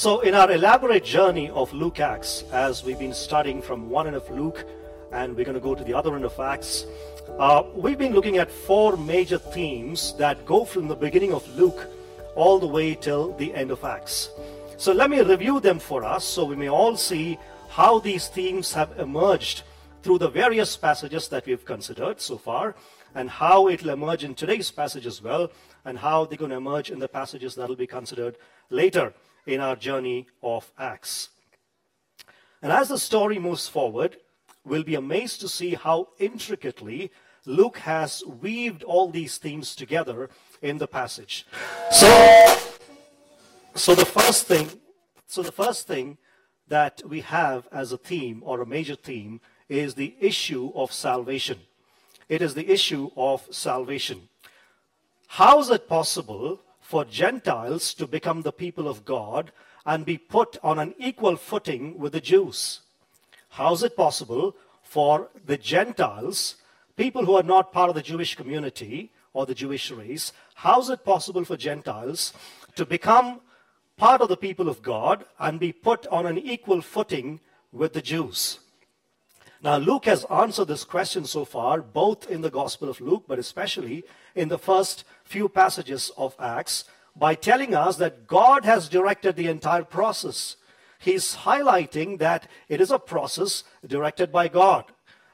So, in our elaborate journey of Luke Acts, as we've been studying from one end of Luke and we're going to go to the other end of Acts, uh, we've been looking at four major themes that go from the beginning of Luke all the way till the end of Acts. So, let me review them for us so we may all see how these themes have emerged through the various passages that we've considered so far and how it will emerge in today's passage as well and how they're going to emerge in the passages that will be considered later in our journey of Acts. And as the story moves forward, we'll be amazed to see how intricately Luke has weaved all these themes together in the passage. So, so the first thing, so the first thing that we have as a theme or a major theme is the issue of salvation. It is the issue of salvation. How is it possible for Gentiles to become the people of God and be put on an equal footing with the Jews? How is it possible for the Gentiles, people who are not part of the Jewish community or the Jewish race, how is it possible for Gentiles to become part of the people of God and be put on an equal footing with the Jews? Now, Luke has answered this question so far, both in the Gospel of Luke, but especially in the first few passages of Acts, by telling us that God has directed the entire process. He's highlighting that it is a process directed by God.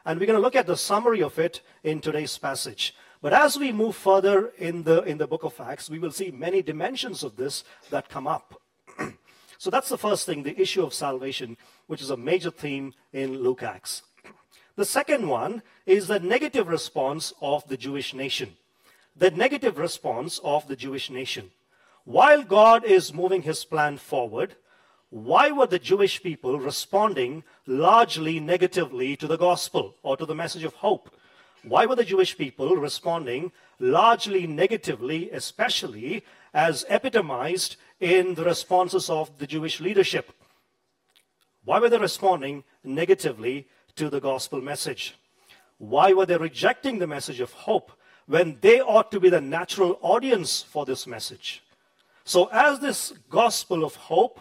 And we're going to look at the summary of it in today's passage. But as we move further in the, in the book of Acts, we will see many dimensions of this that come up. so that's the first thing, the issue of salvation, which is a major theme in Luke Acts. The second one is the negative response of the Jewish nation. The negative response of the Jewish nation. While God is moving his plan forward, why were the Jewish people responding largely negatively to the gospel or to the message of hope? Why were the Jewish people responding largely negatively, especially as epitomized in the responses of the Jewish leadership? Why were they responding negatively to the gospel message? Why were they rejecting the message of hope when they ought to be the natural audience for this message? So, as this gospel of hope,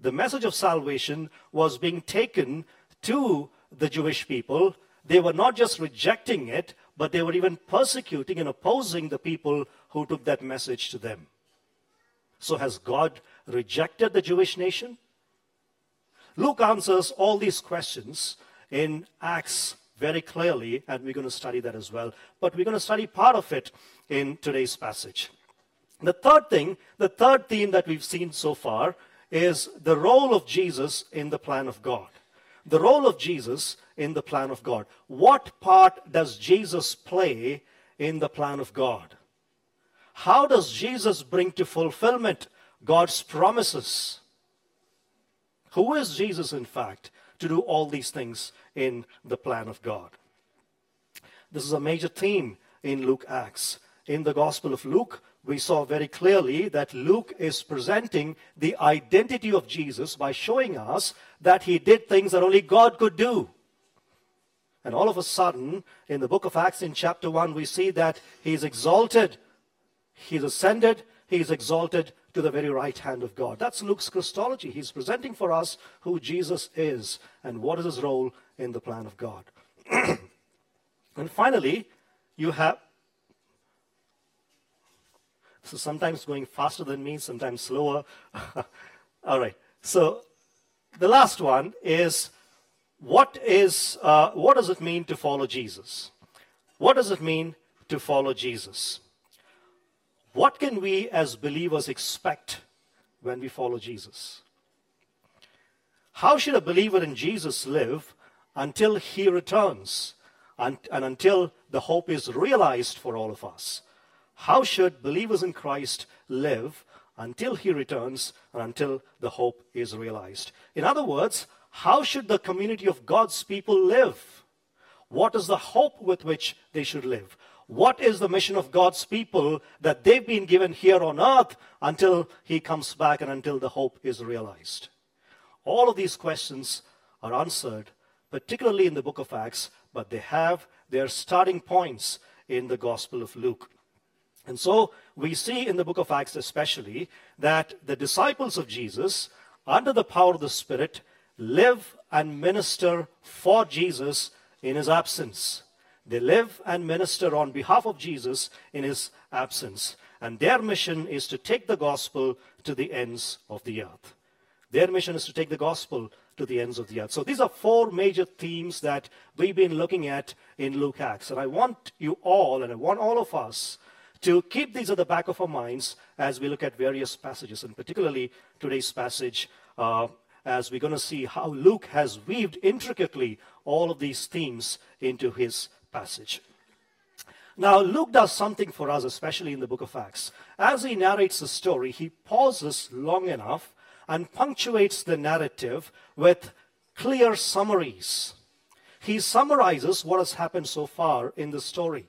the message of salvation was being taken to the Jewish people, they were not just rejecting it, but they were even persecuting and opposing the people who took that message to them. So, has God rejected the Jewish nation? Luke answers all these questions in Acts very clearly, and we're going to study that as well. But we're going to study part of it in today's passage. The third thing, the third theme that we've seen so far is the role of Jesus in the plan of God. The role of Jesus in the plan of God. What part does Jesus play in the plan of God? How does Jesus bring to fulfillment God's promises? Who is Jesus, in fact? To do all these things in the plan of God. This is a major theme in Luke Acts. In the Gospel of Luke, we saw very clearly that Luke is presenting the identity of Jesus by showing us that he did things that only God could do. And all of a sudden, in the book of Acts, in chapter 1, we see that he is exalted, he's ascended, he is exalted to the very right hand of God. That's Luke's Christology. He's presenting for us who Jesus is and what is his role in the plan of God. and finally, you have. So sometimes going faster than me, sometimes slower. All right. So the last one is what is uh, what does it mean to follow Jesus? What does it mean to follow Jesus? What can we as believers expect when we follow Jesus? How should a believer in Jesus live until he returns and, and, until the hope is realized for all of us? How should believers in Christ live until he returns and until the hope is realized? In other words, how should the community of God's people live? What is the hope with which they should live? What is the mission of God's people that they've been given here on earth until He comes back and until the hope is realized? All of these questions are answered, particularly in the book of Acts, but they have their starting points in the Gospel of Luke. And so we see in the book of Acts, especially, that the disciples of Jesus under the power of the Spirit, live and minister for Jesus in his absence. They live and minister on behalf of Jesus in his absence. And their mission is to take the gospel to the ends of the earth. Their mission is to take the gospel to the ends of the earth. So these are four major themes that we've been looking at in Luke Acts. And I want you all, and I want all of us, to keep these at the back of our minds as we look at various passages, and particularly today's passage, uh, as we're going to see how Luke has weaved intricately all of these themes into his passage. Now, Luke does something for us, especially in the book of Acts. As he narrates the story, he pauses long enough and punctuates the narrative with clear summaries. He summarizes what has happened so far in the story.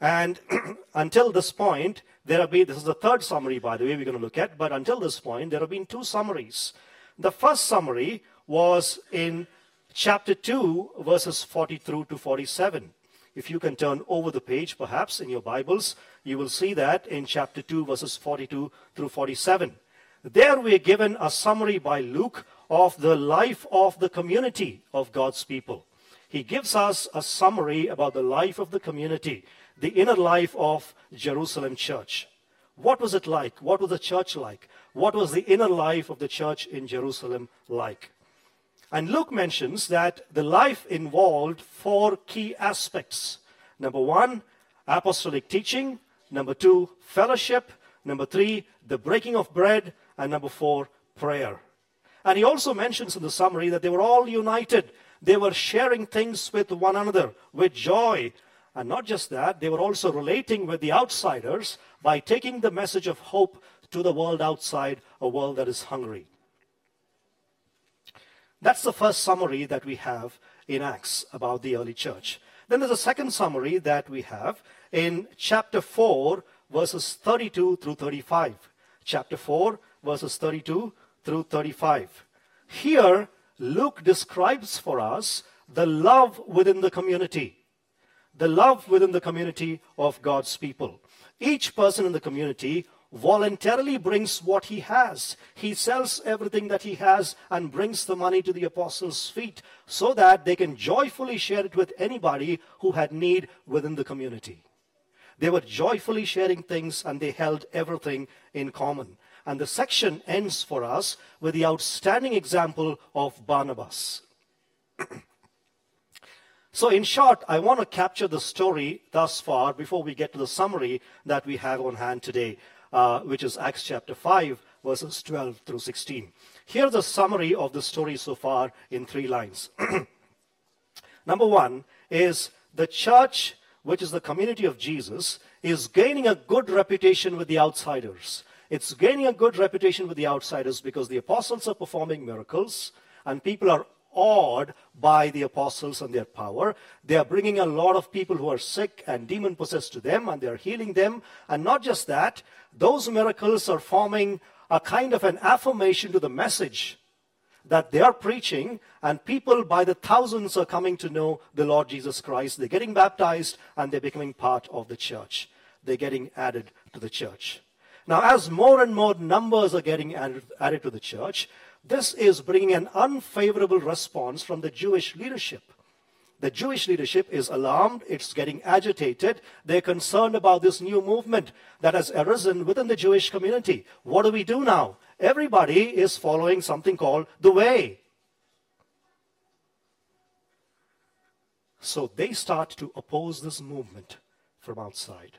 And until this point, there have been, this is the third summary, by the way, we're going to look at, but until this point, there have been two summaries. The first summary was in chapter 2, verses 40 through to 47. If you can turn over the page, perhaps, in your Bibles, you will see that in chapter 2, verses 42 through 47. There we are given a summary by Luke of the life of the community of God's people. He gives us a summary about the life of the community, the inner life of Jerusalem church. What was it like? What was the church like? What was the inner life of the church in Jerusalem like? And Luke mentions that the life involved four key aspects. Number one, apostolic teaching. Number two, fellowship. Number three, the breaking of bread. And number four, prayer. And he also mentions in the summary that they were all united. They were sharing things with one another with joy. And not just that, they were also relating with the outsiders by taking the message of hope to the world outside, a world that is hungry. That's the first summary that we have in Acts about the early church. Then there's a second summary that we have in chapter 4, verses 32 through 35. Chapter 4, verses 32 through 35. Here, Luke describes for us the love within the community, the love within the community of God's people. Each person in the community voluntarily brings what he has. He sells everything that he has and brings the money to the apostles' feet so that they can joyfully share it with anybody who had need within the community. They were joyfully sharing things and they held everything in common. And the section ends for us with the outstanding example of Barnabas. so, in short, I want to capture the story thus far before we get to the summary that we have on hand today, uh, which is Acts chapter 5, verses 12 through 16. Here's a summary of the story so far in three lines. Number one is the church, which is the community of Jesus, is gaining a good reputation with the outsiders. It's gaining a good reputation with the outsiders because the apostles are performing miracles and people are awed by the apostles and their power. They are bringing a lot of people who are sick and demon possessed to them and they are healing them. And not just that, those miracles are forming a kind of an affirmation to the message that they are preaching, and people by the thousands are coming to know the Lord Jesus Christ. They're getting baptized and they're becoming part of the church. They're getting added to the church. Now, as more and more numbers are getting added, added to the church, this is bringing an unfavorable response from the Jewish leadership. The Jewish leadership is alarmed, it's getting agitated. They're concerned about this new movement that has arisen within the Jewish community. What do we do now? Everybody is following something called the way. So they start to oppose this movement from outside.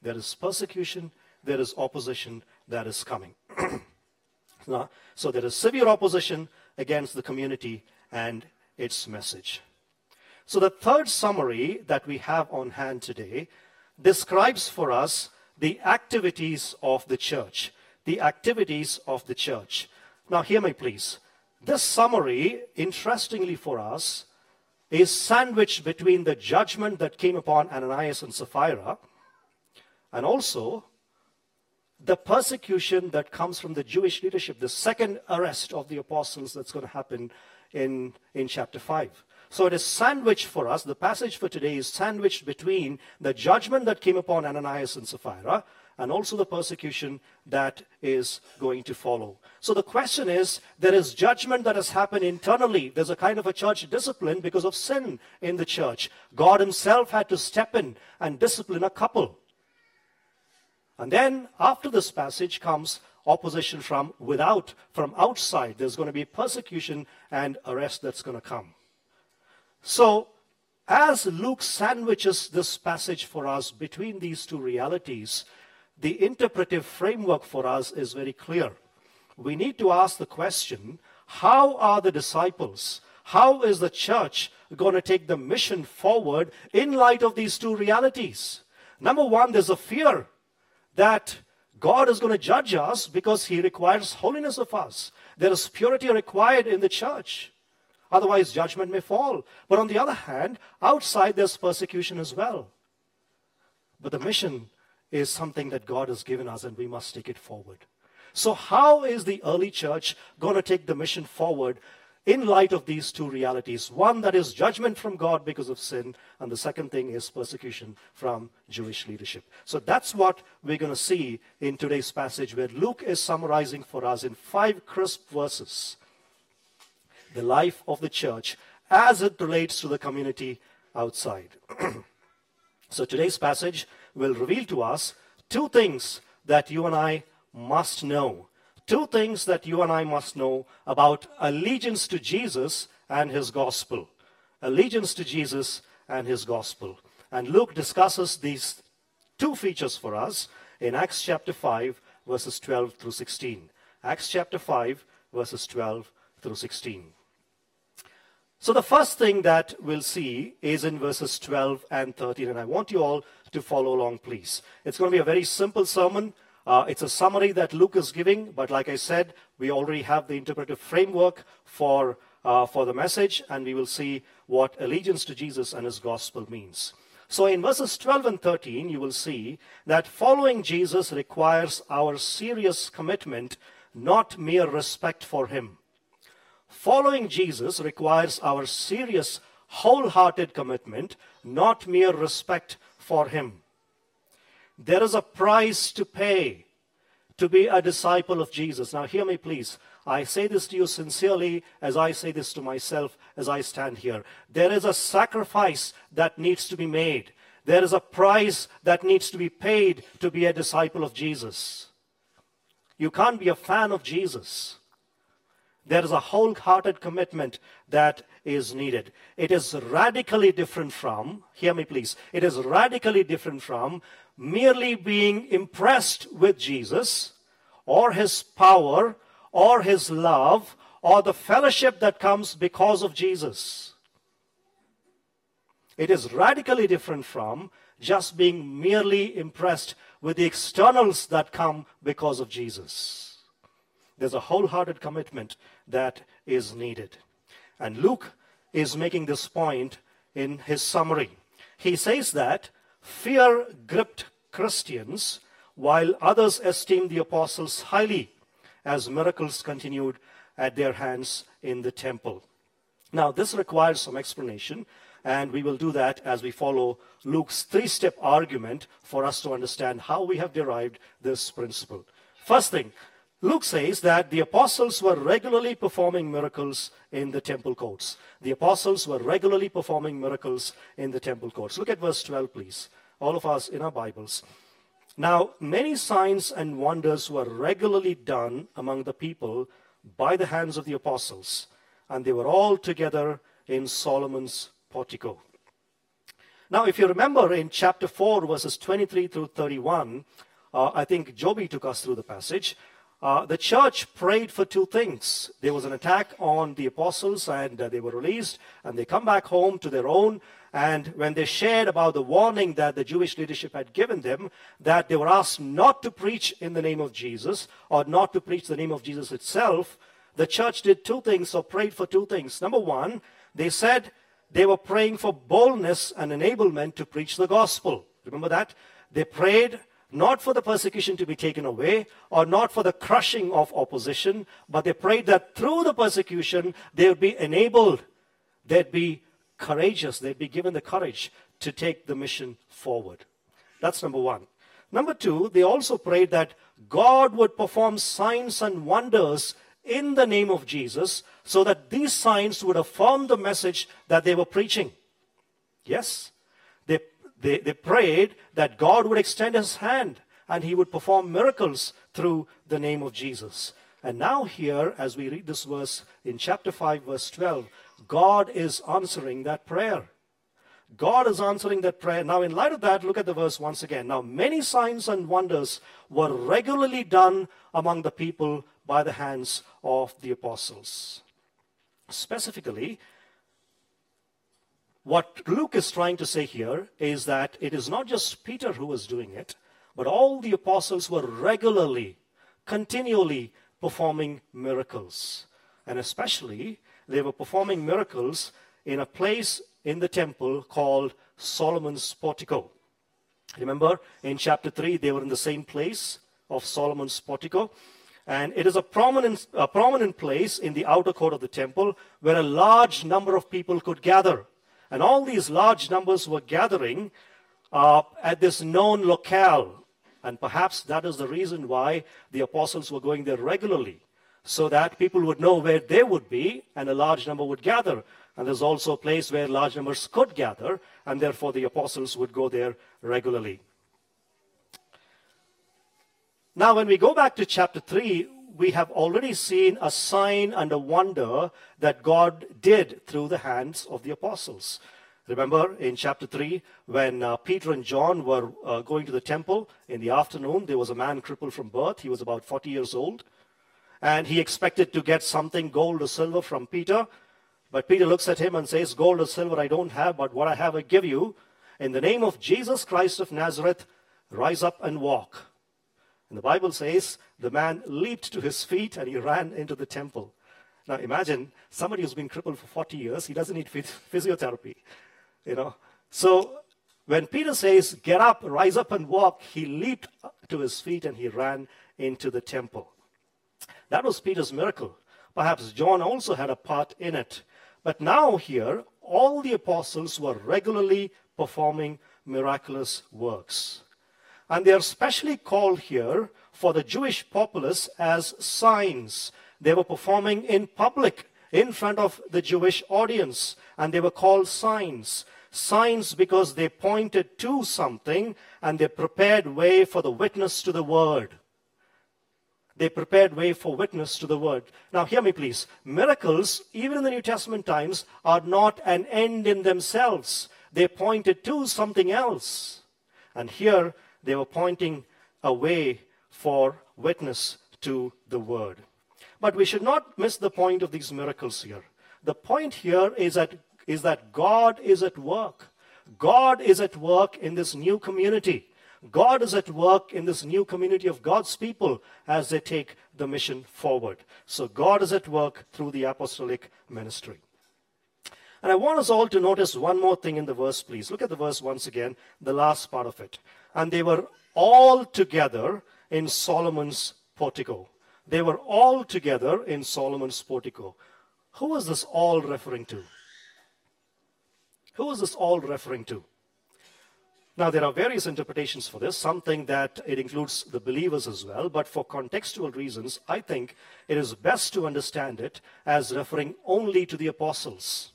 There is persecution, there is opposition that is coming. so there is severe opposition against the community and its message. So the third summary that we have on hand today describes for us the activities of the church. The activities of the church. Now, hear me, please. This summary, interestingly for us, is sandwiched between the judgment that came upon Ananias and Sapphira and also the persecution that comes from the Jewish leadership, the second arrest of the apostles that's going to happen in, in chapter 5. So it is sandwiched for us. The passage for today is sandwiched between the judgment that came upon Ananias and Sapphira and also the persecution that is going to follow. So the question is there is judgment that has happened internally. There's a kind of a church discipline because of sin in the church. God Himself had to step in and discipline a couple. And then after this passage comes opposition from without, from outside. There's going to be persecution and arrest that's going to come. So as Luke sandwiches this passage for us between these two realities, the interpretive framework for us is very clear. We need to ask the question how are the disciples, how is the church going to take the mission forward in light of these two realities? Number one, there's a fear that God is going to judge us because he requires holiness of us. There is purity required in the church. Otherwise, judgment may fall. But on the other hand, outside there's persecution as well. But the mission is something that God has given us and we must take it forward. So, how is the early church going to take the mission forward in light of these two realities? One that is judgment from God because of sin, and the second thing is persecution from Jewish leadership. So, that's what we're going to see in today's passage, where Luke is summarizing for us in five crisp verses the life of the church as it relates to the community outside. so today's passage will reveal to us two things that you and I must know. Two things that you and I must know about allegiance to Jesus and his gospel. Allegiance to Jesus and his gospel. And Luke discusses these two features for us in Acts chapter 5, verses 12 through 16. Acts chapter 5, verses 12 through 16. So the first thing that we'll see is in verses 12 and 13, and I want you all to follow along, please. It's going to be a very simple sermon. Uh, it's a summary that Luke is giving, but like I said, we already have the interpretive framework for, uh, for the message, and we will see what allegiance to Jesus and his gospel means. So in verses 12 and 13, you will see that following Jesus requires our serious commitment, not mere respect for him. Following Jesus requires our serious, wholehearted commitment, not mere respect for Him. There is a price to pay to be a disciple of Jesus. Now, hear me, please. I say this to you sincerely as I say this to myself as I stand here. There is a sacrifice that needs to be made. There is a price that needs to be paid to be a disciple of Jesus. You can't be a fan of Jesus there is a wholehearted commitment that is needed. It is radically different from, hear me please, it is radically different from merely being impressed with Jesus or his power or his love or the fellowship that comes because of Jesus. It is radically different from just being merely impressed with the externals that come because of Jesus. There's a wholehearted commitment that is needed. And Luke is making this point in his summary. He says that fear gripped Christians while others esteemed the apostles highly as miracles continued at their hands in the temple. Now, this requires some explanation, and we will do that as we follow Luke's three step argument for us to understand how we have derived this principle. First thing, Luke says that the apostles were regularly performing miracles in the temple courts. The apostles were regularly performing miracles in the temple courts. Look at verse 12, please. All of us in our Bibles. Now, many signs and wonders were regularly done among the people by the hands of the apostles, and they were all together in Solomon's portico. Now, if you remember in chapter 4, verses 23 through 31, uh, I think Joby took us through the passage. Uh, the church prayed for two things. There was an attack on the apostles, and uh, they were released, and they come back home to their own. And when they shared about the warning that the Jewish leadership had given them, that they were asked not to preach in the name of Jesus or not to preach the name of Jesus itself, the church did two things or prayed for two things. Number one, they said they were praying for boldness and enablement to preach the gospel. Remember that? They prayed not for the persecution to be taken away or not for the crushing of opposition, but they prayed that through the persecution they would be enabled, they'd be courageous, they'd be given the courage to take the mission forward. That's number one. Number two, they also prayed that God would perform signs and wonders in the name of Jesus so that these signs would affirm the message that they were preaching. Yes, they, they, prayed that God would extend his hand and he would perform miracles through the name of Jesus. And now, here, as we read this verse in chapter 5, verse 12, God is answering that prayer. God is answering that prayer. Now, in light of that, look at the verse once again. Now, many signs and wonders were regularly done among the people by the hands of the apostles. Specifically, what Luke is trying to say here is that it is not just Peter who was doing it, but all the apostles were regularly, continually performing miracles. And especially, they were performing miracles in a place in the temple called Solomon's portico. Remember, in chapter 3, they were in the same place of Solomon's portico. And it is a prominent, a prominent place in the outer court of the temple where a large number of people could gather. And all these large numbers were gathering uh, at this known locale. And perhaps that is the reason why the apostles were going there regularly, so that people would know where they would be and a large number would gather. And there's also a place where large numbers could gather, and therefore the apostles would go there regularly. Now, when we go back to chapter 3, we have already seen a sign and a wonder that God did through the hands of the apostles. Remember in chapter 3, when uh, Peter and John were uh, going to the temple in the afternoon, there was a man crippled from birth. He was about 40 years old. And he expected to get something, gold or silver, from Peter. But Peter looks at him and says, Gold or silver I don't have, but what I have I give you. In the name of Jesus Christ of Nazareth, rise up and walk. And the Bible says the man leaped to his feet and he ran into the temple. Now imagine somebody who's been crippled for 40 years, he doesn't need physiotherapy. You know. So when Peter says, Get up, rise up and walk, he leaped to his feet and he ran into the temple. That was Peter's miracle. Perhaps John also had a part in it. But now, here, all the apostles were regularly performing miraculous works. And they are specially called here for the Jewish populace as signs. They were performing in public in front of the Jewish audience, and they were called signs. Signs because they pointed to something and they prepared way for the witness to the word. They prepared way for witness to the word. Now, hear me, please. Miracles, even in the New Testament times, are not an end in themselves. They pointed to something else. And here, they were pointing a way for witness to the word. But we should not miss the point of these miracles here. The point here is that, is that God is at work. God is at work in this new community. God is at work in this new community of God's people as they take the mission forward. So God is at work through the apostolic ministry. And I want us all to notice one more thing in the verse, please. Look at the verse once again, the last part of it. And they were all together in Solomon's portico. They were all together in Solomon's portico. Who was this all referring to? Who is this all referring to? Now, there are various interpretations for this. something that it includes the believers as well, but for contextual reasons, I think it is best to understand it as referring only to the apostles.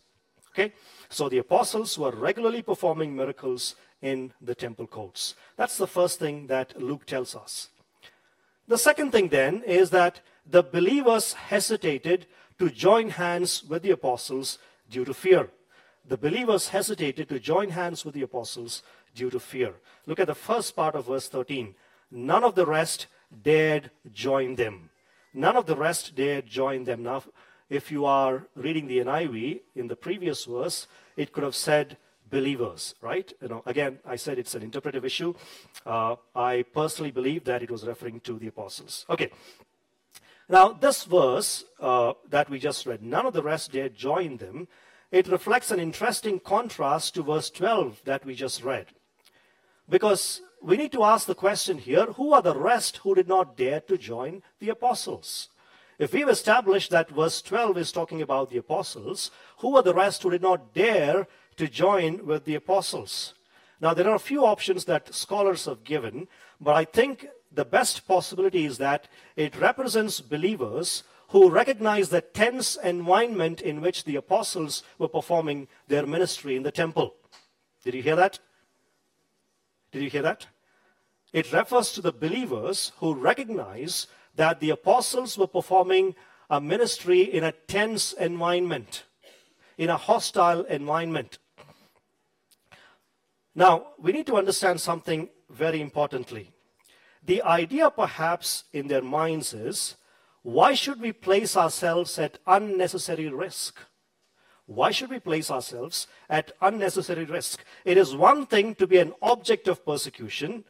Okay? So the apostles were regularly performing miracles in the temple courts. That's the first thing that Luke tells us. The second thing then is that the believers hesitated to join hands with the apostles due to fear. The believers hesitated to join hands with the apostles due to fear. Look at the first part of verse 13. None of the rest dared join them. None of the rest dared join them. Now, if you are reading the NIV in the previous verse, it could have said believers, right? You know, again, I said it's an interpretive issue. Uh, I personally believe that it was referring to the apostles. Okay. Now, this verse uh, that we just read, none of the rest dared join them. It reflects an interesting contrast to verse 12 that we just read. Because we need to ask the question here who are the rest who did not dare to join the apostles? If we've established that verse 12 is talking about the apostles, who are the rest who did not dare to join with the apostles? Now, there are a few options that scholars have given, but I think the best possibility is that it represents believers who recognize the tense environment in which the apostles were performing their ministry in the temple. Did you hear that? Did you hear that? It refers to the believers who recognize that the apostles were performing a ministry in a tense environment, in a hostile environment. Now, we need to understand something very importantly. The idea, perhaps, in their minds is why should we place ourselves at unnecessary risk? Why should we place ourselves at unnecessary risk? It is one thing to be an object of persecution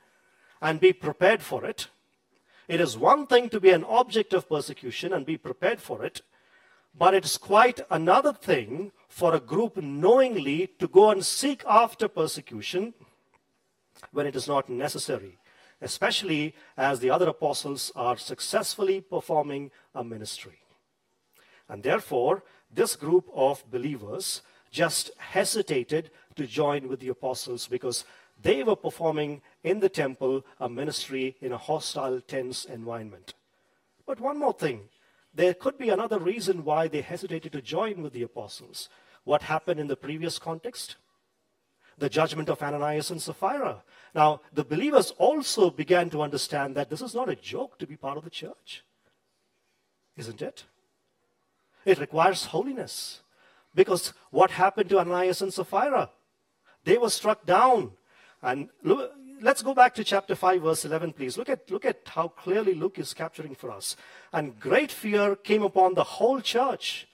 and be prepared for it. It is one thing to be an object of persecution and be prepared for it, but it is quite another thing for a group knowingly to go and seek after persecution when it is not necessary, especially as the other apostles are successfully performing a ministry. And therefore, this group of believers just hesitated to join with the apostles because they were performing in the temple a ministry in a hostile, tense environment. But one more thing there could be another reason why they hesitated to join with the apostles. What happened in the previous context? The judgment of Ananias and Sapphira. Now, the believers also began to understand that this is not a joke to be part of the church. Isn't it? It requires holiness. Because what happened to Ananias and Sapphira? They were struck down. And let's go back to chapter 5, verse 11, please. Look at, look at how clearly Luke is capturing for us. And great fear came upon the whole church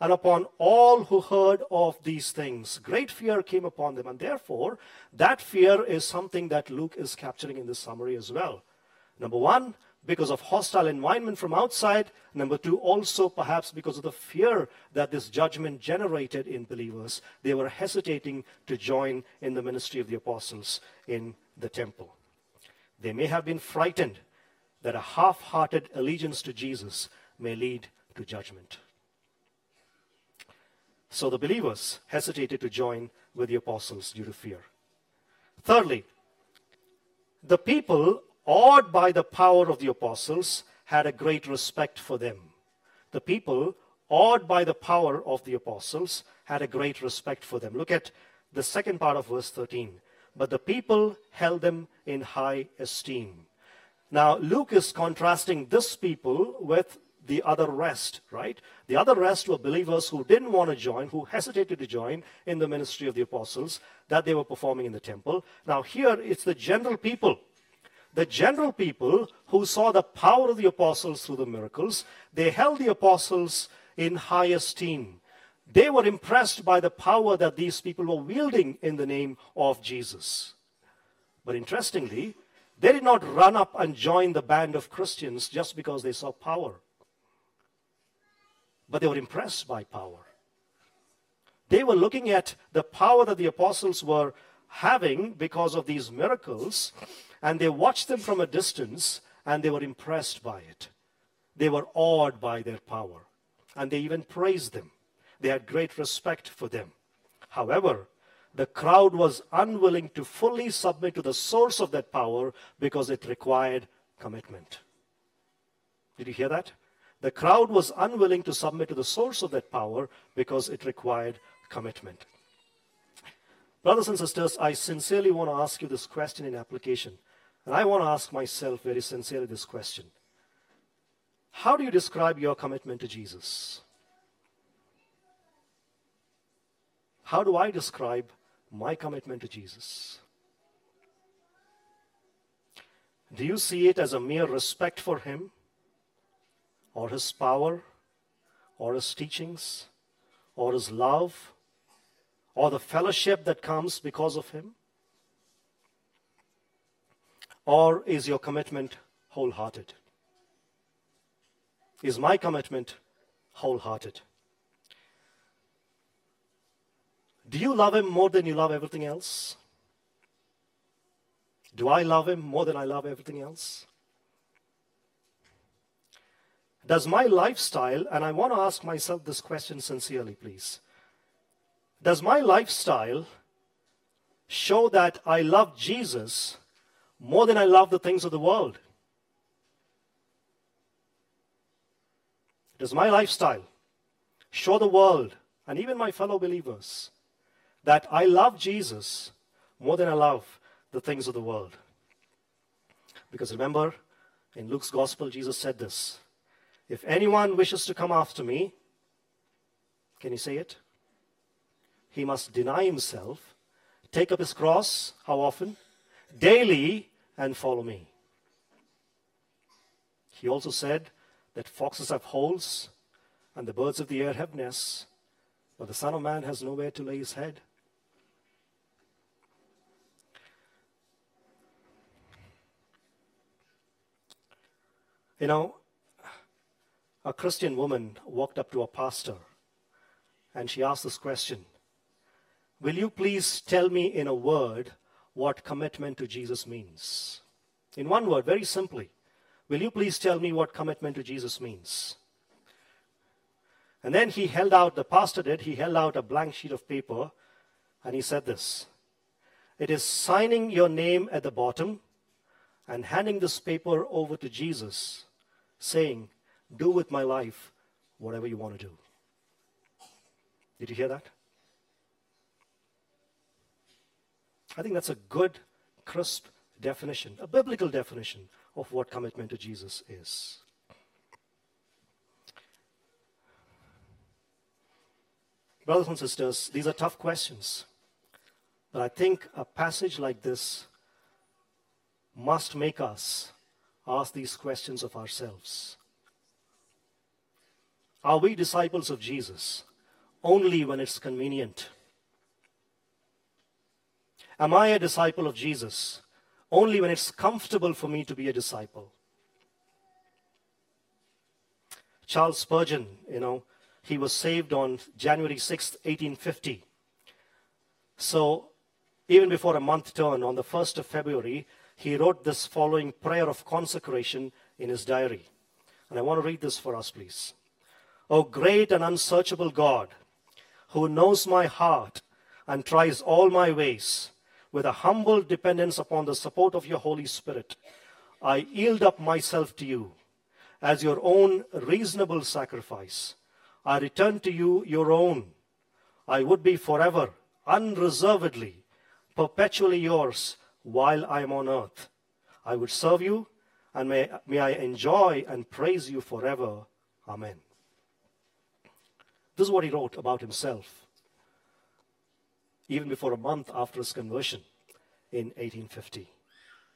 and upon all who heard of these things. Great fear came upon them. And therefore, that fear is something that Luke is capturing in this summary as well. Number one, because of hostile environment from outside. Number two, also perhaps because of the fear that this judgment generated in believers. They were hesitating to join in the ministry of the apostles in the temple. They may have been frightened that a half hearted allegiance to Jesus may lead to judgment. So the believers hesitated to join with the apostles due to fear. Thirdly, the people awed by the power of the apostles, had a great respect for them. The people, awed by the power of the apostles, had a great respect for them. Look at the second part of verse 13. But the people held them in high esteem. Now, Luke is contrasting this people with the other rest, right? The other rest were believers who didn't want to join, who hesitated to join in the ministry of the apostles that they were performing in the temple. Now, here it's the general people the general people who saw the power of the apostles through the miracles, they held the apostles in high esteem. They were impressed by the power that these people were wielding in the name of Jesus. But interestingly, they did not run up and join the band of Christians just because they saw power. But they were impressed by power. They were looking at the power that the apostles were having because of these miracles and they watched them from a distance and they were impressed by it. They were awed by their power. And they even praised them. They had great respect for them. However, the crowd was unwilling to fully submit to the source of that power because it required commitment. Did you hear that? The crowd was unwilling to submit to the source of that power because it required commitment. Brothers and sisters, I sincerely want to ask you this question in application. And I want to ask myself very sincerely this question How do you describe your commitment to Jesus? How do I describe my commitment to Jesus? Do you see it as a mere respect for Him, or His power, or His teachings, or His love, or the fellowship that comes because of Him? Or is your commitment wholehearted? Is my commitment wholehearted? Do you love Him more than you love everything else? Do I love Him more than I love everything else? Does my lifestyle, and I want to ask myself this question sincerely, please. Does my lifestyle show that I love Jesus more than I love the things of the world? Does my lifestyle show the world and even my fellow believers that I love Jesus more than I love the things of the world? Because remember, in Luke's gospel, Jesus said this If anyone wishes to come after me, can you say it? He must deny himself, take up his cross, how often? Daily, and follow me. He also said that foxes have holes and the birds of the air have nests, but the Son of Man has nowhere to lay his head. You know, a Christian woman walked up to a pastor and she asked this question Will you please tell me in a word what commitment to Jesus means? In one word, very simply, will you please tell me what commitment to Jesus means? And then he held out, the pastor did, he held out a blank sheet of paper and he said this It is signing your name at the bottom and handing this paper over to Jesus, saying, Do with my life whatever you want to do. Did you hear that? I think that's a good, crisp definition, a biblical definition of what commitment to Jesus is. Brothers and sisters, these are tough questions. But I think a passage like this must make us ask these questions of ourselves. Are we disciples of Jesus only when it's convenient? Am I a disciple of Jesus only when it's comfortable for me to be a disciple? Charles Spurgeon, you know, he was saved on January 6, 1850. So, even before a month turned, on the 1st of February, he wrote this following prayer of consecration in his diary. And I want to read this for us, please. O great and unsearchable God, who knows my heart and tries all my ways, with a humble dependence upon the support of your Holy Spirit, I yield up myself to you as your own reasonable sacrifice. I return to you your own. I would be forever, unreservedly, perpetually yours while I am on earth. I would serve you and may, may I enjoy and praise you forever. Amen. This is what he wrote about himself, even before a month after his conversion in 1850.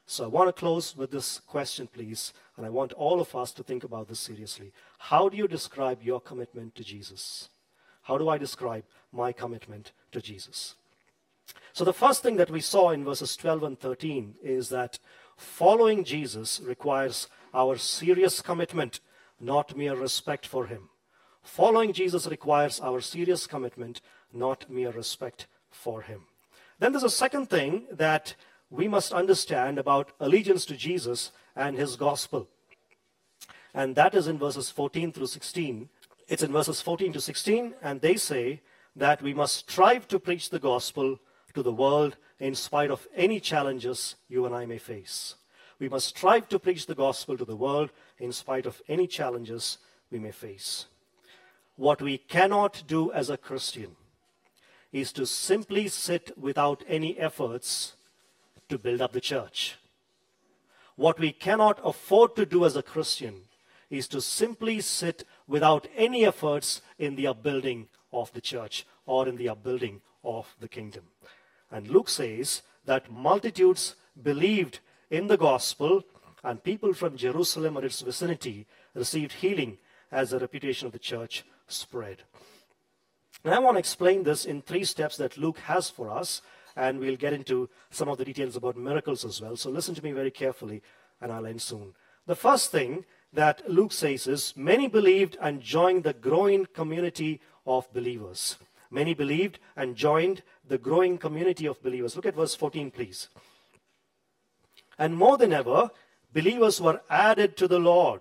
So I want to close with this question, please, and I want all of us to think about this seriously. How do you describe your commitment to Jesus? How do I describe my commitment to Jesus? So the first thing that we saw in verses 12 and 13 is that following Jesus requires our serious commitment, not mere respect for him. Following Jesus requires our serious commitment, not mere respect for him. Then there's a second thing that we must understand about allegiance to Jesus and his gospel. And that is in verses 14 through 16. It's in verses 14 to 16, and they say that we must strive to preach the gospel to the world in spite of any challenges you and I may face. We must strive to preach the gospel to the world in spite of any challenges we may face. What we cannot do as a Christian is to simply sit without any efforts to build up the church. What we cannot afford to do as a Christian is to simply sit without any efforts in the upbuilding of the church or in the upbuilding of the kingdom. And Luke says that multitudes believed in the gospel, and people from Jerusalem or its vicinity received healing as the reputation of the church spread. And I want to explain this in three steps that Luke has for us, and we'll get into some of the details about miracles as well. So listen to me very carefully, and I'll end soon. The first thing that Luke says is many believed and joined the growing community of believers. Many believed and joined the growing community of believers. Look at verse 14, please. And more than ever, believers were added to the Lord,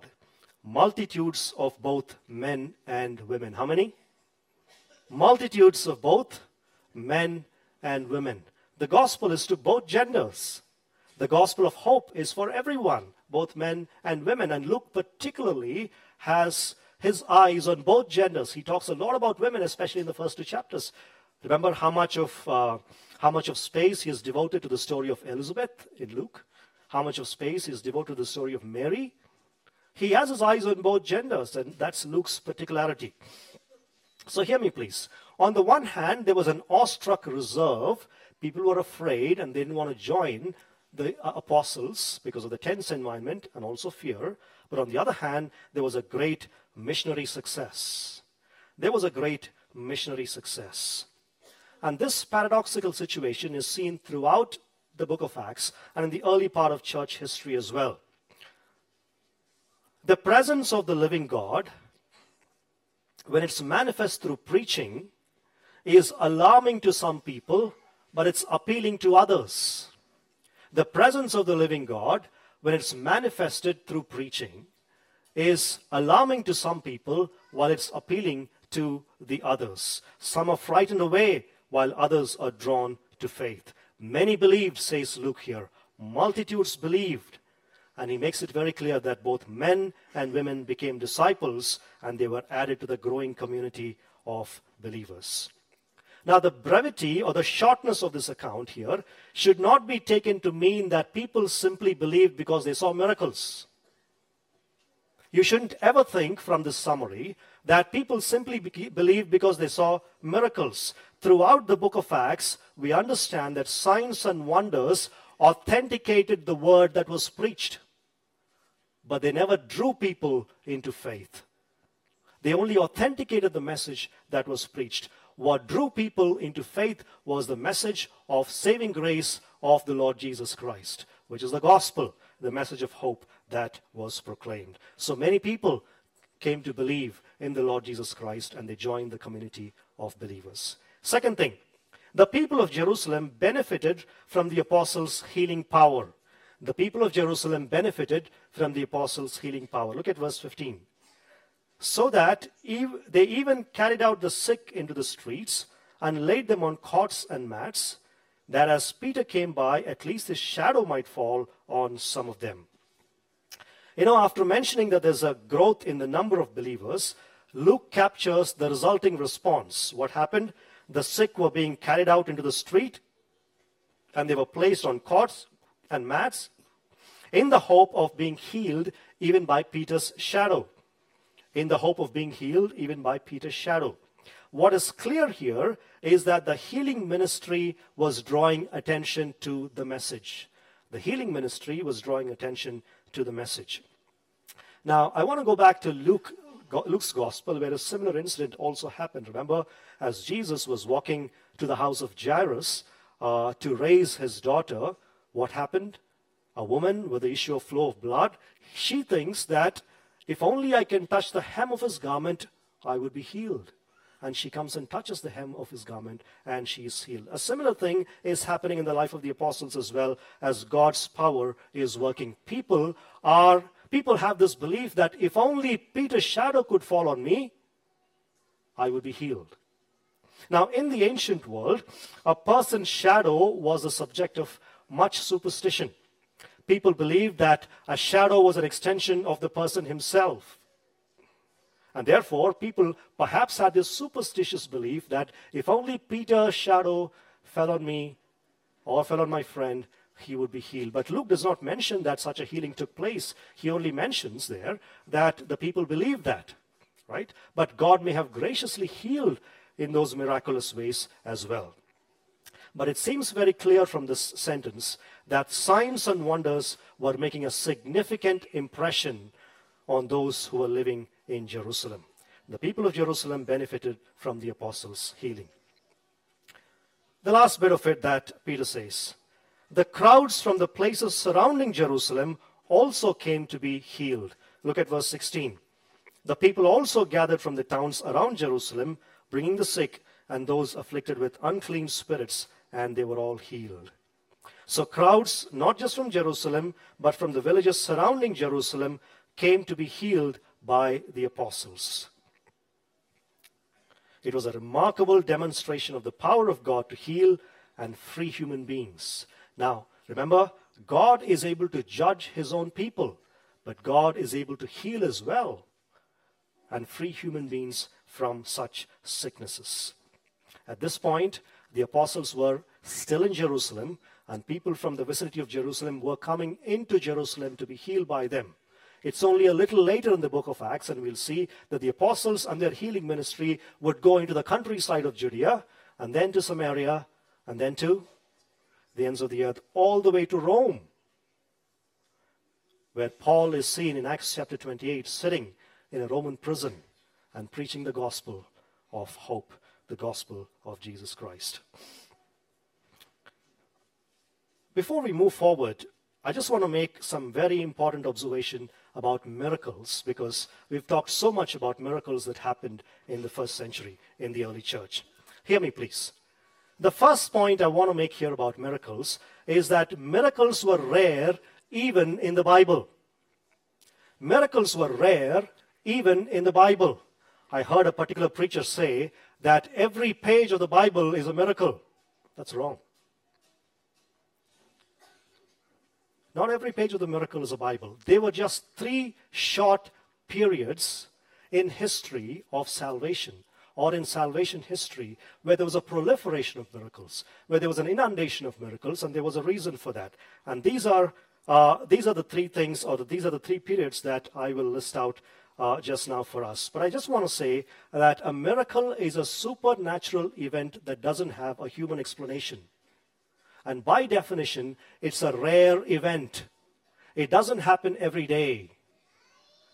multitudes of both men and women. How many? Multitudes of both men and women. The gospel is to both genders. The gospel of hope is for everyone, both men and women. And Luke particularly has his eyes on both genders. He talks a lot about women, especially in the first two chapters. Remember how much of uh, how much of space he has devoted to the story of Elizabeth in Luke, how much of space he has devoted to the story of Mary. He has his eyes on both genders, and that's Luke's particularity. So hear me, please. On the one hand, there was an awestruck reserve. People were afraid and they didn't want to join the uh, apostles because of the tense environment and also fear. But on the other hand, there was a great missionary success. There was a great missionary success. And this paradoxical situation is seen throughout the book of Acts and in the early part of church history as well. The presence of the living God, when it's manifest through preaching, is alarming to some people, but it's appealing to others. The presence of the living God, when it's manifested through preaching, is alarming to some people while it's appealing to the others. Some are frightened away while others are drawn to faith. Many believed, says Luke here. Multitudes believed. And he makes it very clear that both men and women became disciples and they were added to the growing community of believers. Now, the brevity or the shortness of this account here should not be taken to mean that people simply believed because they saw miracles. You shouldn't ever think from this summary that people simply be- believed because they saw miracles. Throughout the book of Acts, we understand that signs and wonders authenticated the word that was preached, but they never drew people into faith. They only authenticated the message that was preached. What drew people into faith was the message of saving grace of the Lord Jesus Christ, which is the gospel, the message of hope that was proclaimed. So many people came to believe in the Lord Jesus Christ and they joined the community of believers. Second thing, the people of Jerusalem benefited from the apostles' healing power. The people of Jerusalem benefited from the apostles' healing power. Look at verse 15. So that ev- they even carried out the sick into the streets and laid them on cots and mats, that as Peter came by, at least his shadow might fall on some of them. You know, after mentioning that there's a growth in the number of believers, Luke captures the resulting response. What happened? the sick were being carried out into the street and they were placed on cots and mats in the hope of being healed even by Peter's shadow. In the hope of being healed even by Peter's shadow. What is clear here is that the healing ministry was drawing attention to the message. The healing ministry was drawing attention to the message. Now, I want to go back to Luke Luke's gospel, where a similar incident also happened. Remember, as Jesus was walking to the house of Jairus uh, to raise his daughter, what happened? A woman with the issue of flow of blood, she thinks that if only I can touch the hem of his garment, I would be healed. And she comes and touches the hem of his garment and she is healed. A similar thing is happening in the life of the apostles as well as God's power is working. People are people have this belief that if only Peter's shadow could fall on me, I would be healed. Now, in the ancient world, a person's shadow was a subject of much superstition. People believed that a shadow was an extension of the person himself. And therefore, people perhaps had this superstitious belief that if only Peter's shadow fell on me or fell on my friend, he would be healed. But Luke does not mention that such a healing took place. He only mentions there that the people believed that, right? But God may have graciously healed in those miraculous ways as well. But it seems very clear from this sentence that signs and wonders were making a significant impression on those who were living in Jerusalem. The people of Jerusalem benefited from the apostles' healing. The last bit of it that Peter says the crowds from the places surrounding Jerusalem also came to be healed. Look at verse 16. The people also gathered from the towns around Jerusalem, bringing the sick and those afflicted with unclean spirits, and they were all healed. So, crowds, not just from Jerusalem, but from the villages surrounding Jerusalem, came to be healed by the apostles. It was a remarkable demonstration of the power of God to heal and free human beings. Now, remember, God is able to judge his own people, but God is able to heal as well and free human beings from such sicknesses. At this point, the apostles were still in Jerusalem, and people from the vicinity of Jerusalem were coming into Jerusalem to be healed by them. It's only a little later in the book of Acts, and we'll see that the apostles and their healing ministry would go into the countryside of Judea, and then to Samaria, and then to the ends of the earth, all the way to Rome, where Paul is seen in Acts chapter 28 sitting in a Roman prison and preaching the gospel of hope, the gospel of Jesus Christ. Before we move forward, I just want to make some very important observation about miracles because we've talked so much about miracles that happened in the first century in the early church. Hear me, please. The first point I want to make here about miracles is that miracles were rare even in the Bible. Miracles were rare even in the Bible. I heard a particular preacher say that every page of the Bible is a miracle. That's wrong. Not every page of the miracle is a Bible. They were just three short periods in history of salvation or in salvation history where there was a proliferation of miracles, where there was an inundation of miracles, and there was a reason for that. And these are, uh, these are the three things, or the, these are the three periods that I will list out uh, just now for us. But I just want to say that a miracle is a supernatural event that doesn't have a human explanation. And by definition, it's a rare event. It doesn't happen every day.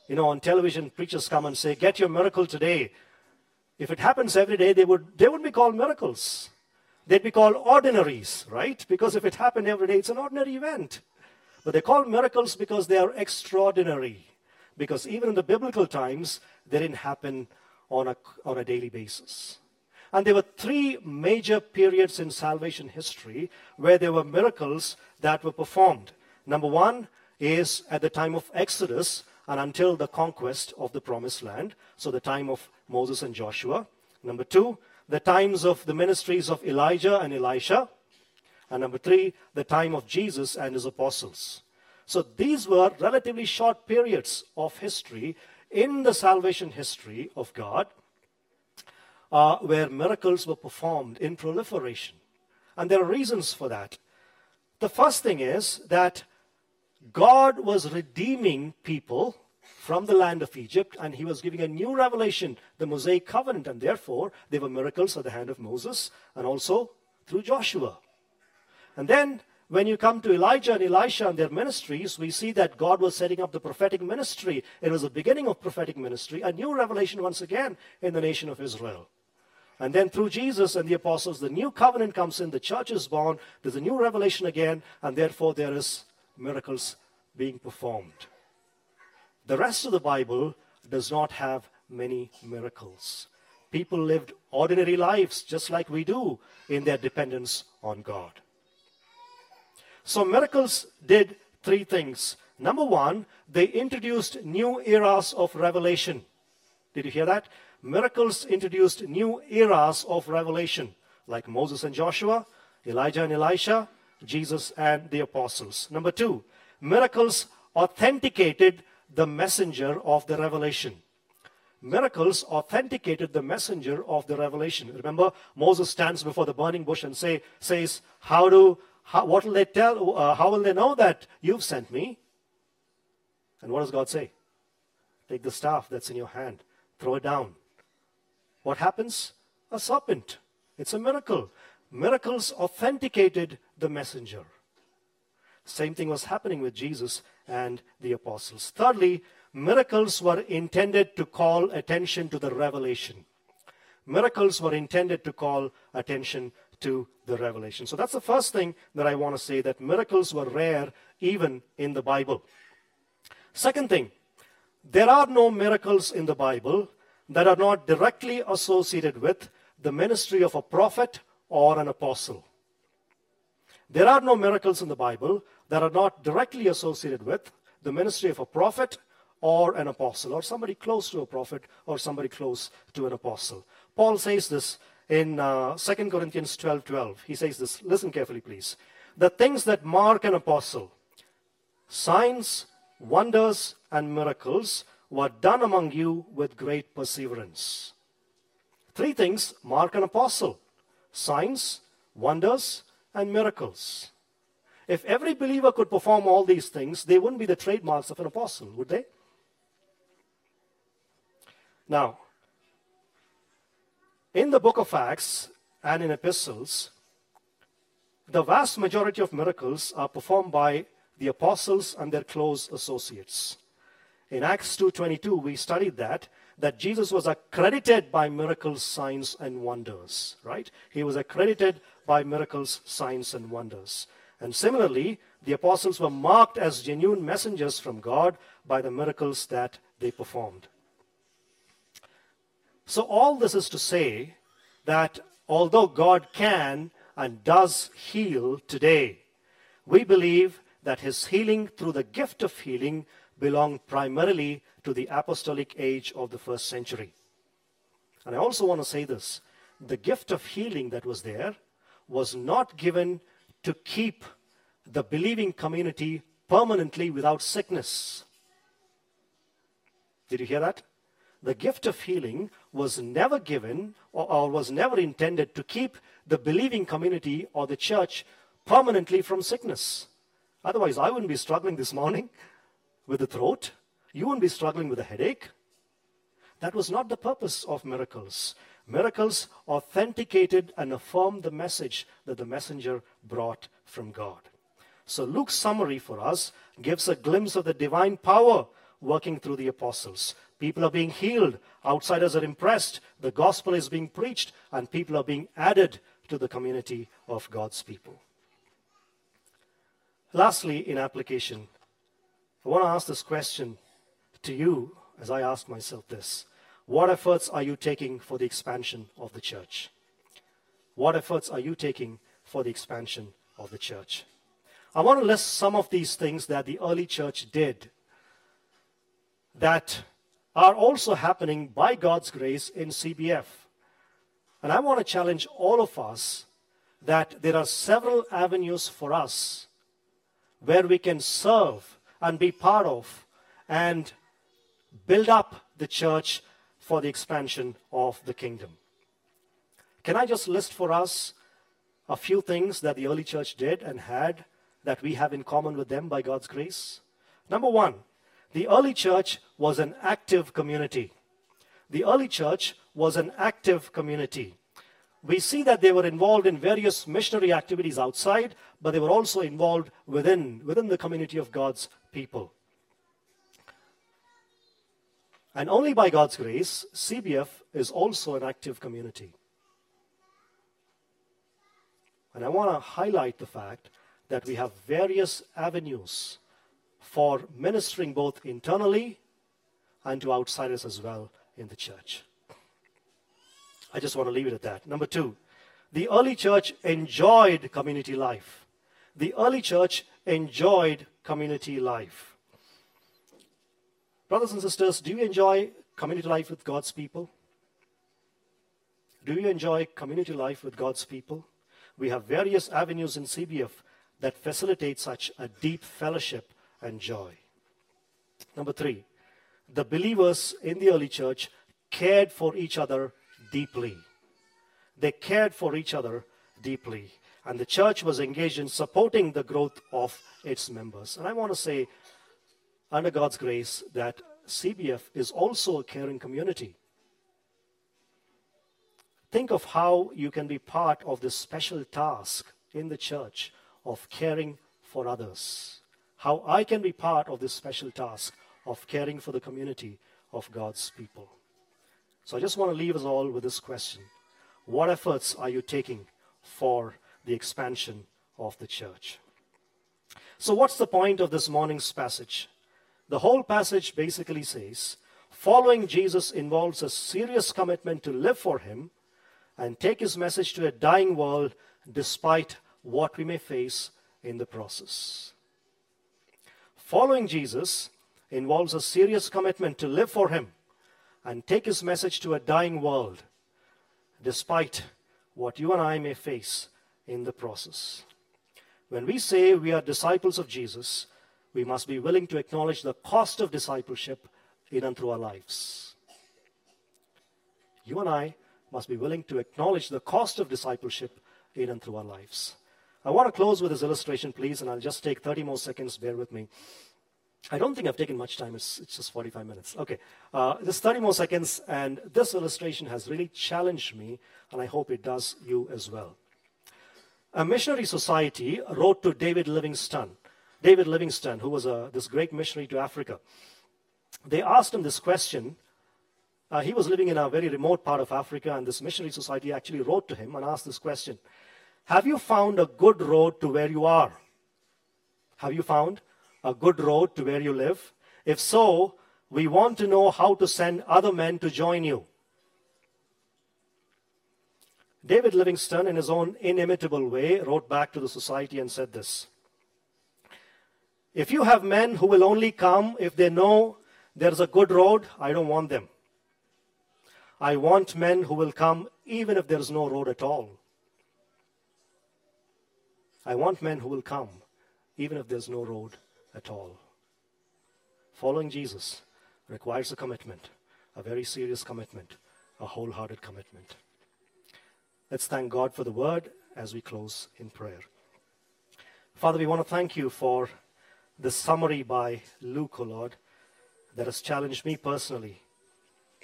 You know, on television, preachers come and say, Get your miracle today. If it happens every day, they would, they would be called miracles. They'd be called ordinaries, right? Because if it happened every day, it's an ordinary event. But they're called miracles because they are extraordinary. Because even in the biblical times, they didn't happen on a, on a daily basis. And there were three major periods in salvation history where there were miracles that were performed. Number one is at the time of Exodus and until the conquest of the promised land. So the time of Moses and Joshua. Number two, the times of the ministries of Elijah and Elisha. And number three, the time of Jesus and his apostles. So these were relatively short periods of history in the salvation history of God uh, where miracles were performed in proliferation. And there are reasons for that. The first thing is that God was redeeming people from the land of Egypt, and he was giving a new revelation, the Mosaic covenant, and therefore there were miracles at the hand of Moses and also through Joshua. And then when you come to Elijah and Elisha and their ministries, we see that God was setting up the prophetic ministry. It was the beginning of prophetic ministry, a new revelation once again in the nation of Israel. And then through Jesus and the apostles, the new covenant comes in, the church is born, there's a new revelation again, and therefore there is miracles being performed. The rest of the Bible does not have many miracles. People lived ordinary lives just like we do in their dependence on God. So miracles did three things. Number one, they introduced new eras of revelation. Did you hear that? Miracles introduced new eras of revelation, like Moses and Joshua, Elijah and Elisha, Jesus and the apostles. Number two, miracles authenticated the messenger of the revelation. Miracles authenticated the messenger of the revelation. Remember, Moses stands before the burning bush and say, says, "How do? How, what will they tell? Uh, how will they know that you've sent me?" And what does God say? Take the staff that's in your hand, throw it down. What happens? A serpent. It's a miracle. Miracles authenticated the messenger. Same thing was happening with Jesus and the apostles. Thirdly, miracles were intended to call attention to the revelation. Miracles were intended to call attention to the revelation. So that's the first thing that I want to say that miracles were rare even in the Bible. Second thing, there are no miracles in the Bible that are not directly associated with the ministry of a prophet or an apostle. There are no miracles in the Bible that are not directly associated with the ministry of a prophet or an apostle, or somebody close to a prophet or somebody close to an apostle. Paul says this in uh, 2 Corinthians 12 12. He says this, listen carefully, please. The things that mark an apostle, signs, wonders, and miracles, were done among you with great perseverance. Three things mark an apostle signs, wonders, and miracles. If every believer could perform all these things, they wouldn't be the trademarks of an apostle, would they? Now, in the book of Acts and in epistles, the vast majority of miracles are performed by the apostles and their close associates. In Acts 2:22 we studied that that Jesus was accredited by miracles, signs and wonders, right? He was accredited by miracles, signs and wonders. And similarly, the apostles were marked as genuine messengers from God by the miracles that they performed. So, all this is to say that although God can and does heal today, we believe that his healing through the gift of healing belonged primarily to the apostolic age of the first century. And I also want to say this the gift of healing that was there was not given to keep the believing community permanently without sickness. Did you hear that? the gift of healing was never given or, or, was never intended to keep the believing community or the church permanently from sickness. Otherwise, I wouldn't be struggling this morning with the throat. You won't be struggling with a headache. That was not the purpose of miracles. Miracles authenticated and affirmed the message that the messenger brought from God. So, Luke's summary for us gives a glimpse of the divine power working through the apostles. People are being healed. Outsiders are impressed. The gospel is being preached, and people are being added to the community of God's people. Lastly, in application, I want to ask this question to you as I ask myself this What efforts are you taking for the expansion of the church? What efforts are you taking for the expansion of the church? I want to list some of these things that the early church did that are also happening by God's grace in CBF. And I want to challenge all of us that there are several avenues for us where we can serve and be part of and build up the church for the expansion of the kingdom. Can I just list for us a few things that the early church did and had that we have in common with them by God's grace? Number one, the early church was an active community. The early church was an active community. We see that they were involved in various missionary activities outside, but they were also involved within, within the community of God's people. And only by God's grace, CBF is also an active community. And I want to highlight the fact that we have various avenues for ministering both internally and to outsiders as well in the church. I just want to leave it at that. Number two, the early church enjoyed community life. The early church enjoyed community life. Brothers and sisters, do you enjoy community life with God's people? Do you enjoy community life with God's people? We have various avenues in CBF that facilitate such a deep fellowship and joy. Number three, the believers in the early church cared for each other deeply. They cared for each other deeply. And the church was engaged in supporting the growth of its members. And I want to say, under God's grace, that CBF is also a caring community. Think of how you can be part of this special task in the church of caring for others how I can be part of this special task of caring for the community of God's people. So I just want to leave us all with this question What efforts are you taking for the expansion of the church? So, what's the point of this morning's passage? The whole passage basically says following Jesus involves a serious commitment to live for Him and take His message to a dying world despite what we may face in the process. Following Jesus involves a serious commitment to live for Him and take His message to a dying world, despite what you and I may face in the process. When we say we are disciples of Jesus, we must be willing to acknowledge the cost of discipleship in and through our lives. You and I must be willing to acknowledge the cost of discipleship in and through our lives. I want to close with this illustration, please, and I'll just take 30 more seconds. Bear with me. I don't think I've taken much time. It's, it's just 45 minutes. Okay. Uh, this 30 more seconds, and this illustration has really challenged me, and I hope it does you as well. A missionary society wrote to David Livingstone, David Livingstone, who was a, this great missionary to Africa. They asked him this question. Uh, he was living in a very remote part of Africa, and this missionary society actually wrote to him and asked this question Have you found a good road to where you are? Have you found a good road to where you live? If so, we want to know how to send other men to join you. David Livingstone, in his own inimitable way, wrote back to the society and said this If you have men who will only come if they know there's a good road, I don't want them. I want men who will come even if there's no road at all. I want men who will come even if there's no road at all. Following Jesus requires a commitment, a very serious commitment, a wholehearted commitment. Let's thank God for the word as we close in prayer. Father, we want to thank you for the summary by Luke, O oh Lord, that has challenged me personally,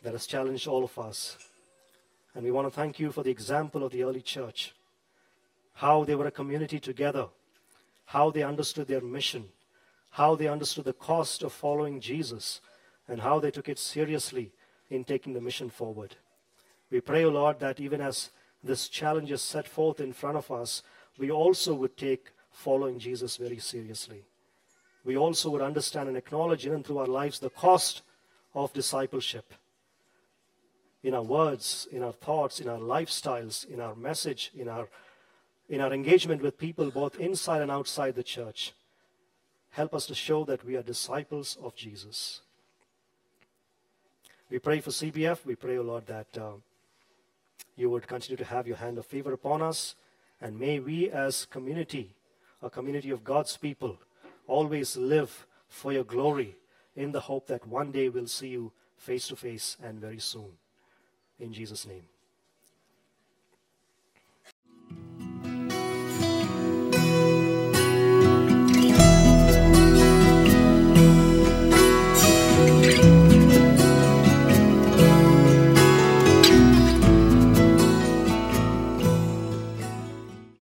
that has challenged all of us. And we want to thank you for the example of the early church, how they were a community together, how they understood their mission, how they understood the cost of following Jesus and how they took it seriously in taking the mission forward. We pray, O Lord, that even as this challenge is set forth in front of us, we also would take following Jesus very seriously. We also would understand and acknowledge in and through our lives the cost of discipleship in our words, in our thoughts, in our lifestyles, in our message, in our, in our engagement with people both inside and outside the church. Help us to show that we are disciples of Jesus. We pray for CBF. We pray, O oh Lord, that uh, you would continue to have your hand of favor upon us. And may we, as community, a community of God's people, always live for your glory in the hope that one day we'll see you face to face and very soon. In Jesus' name.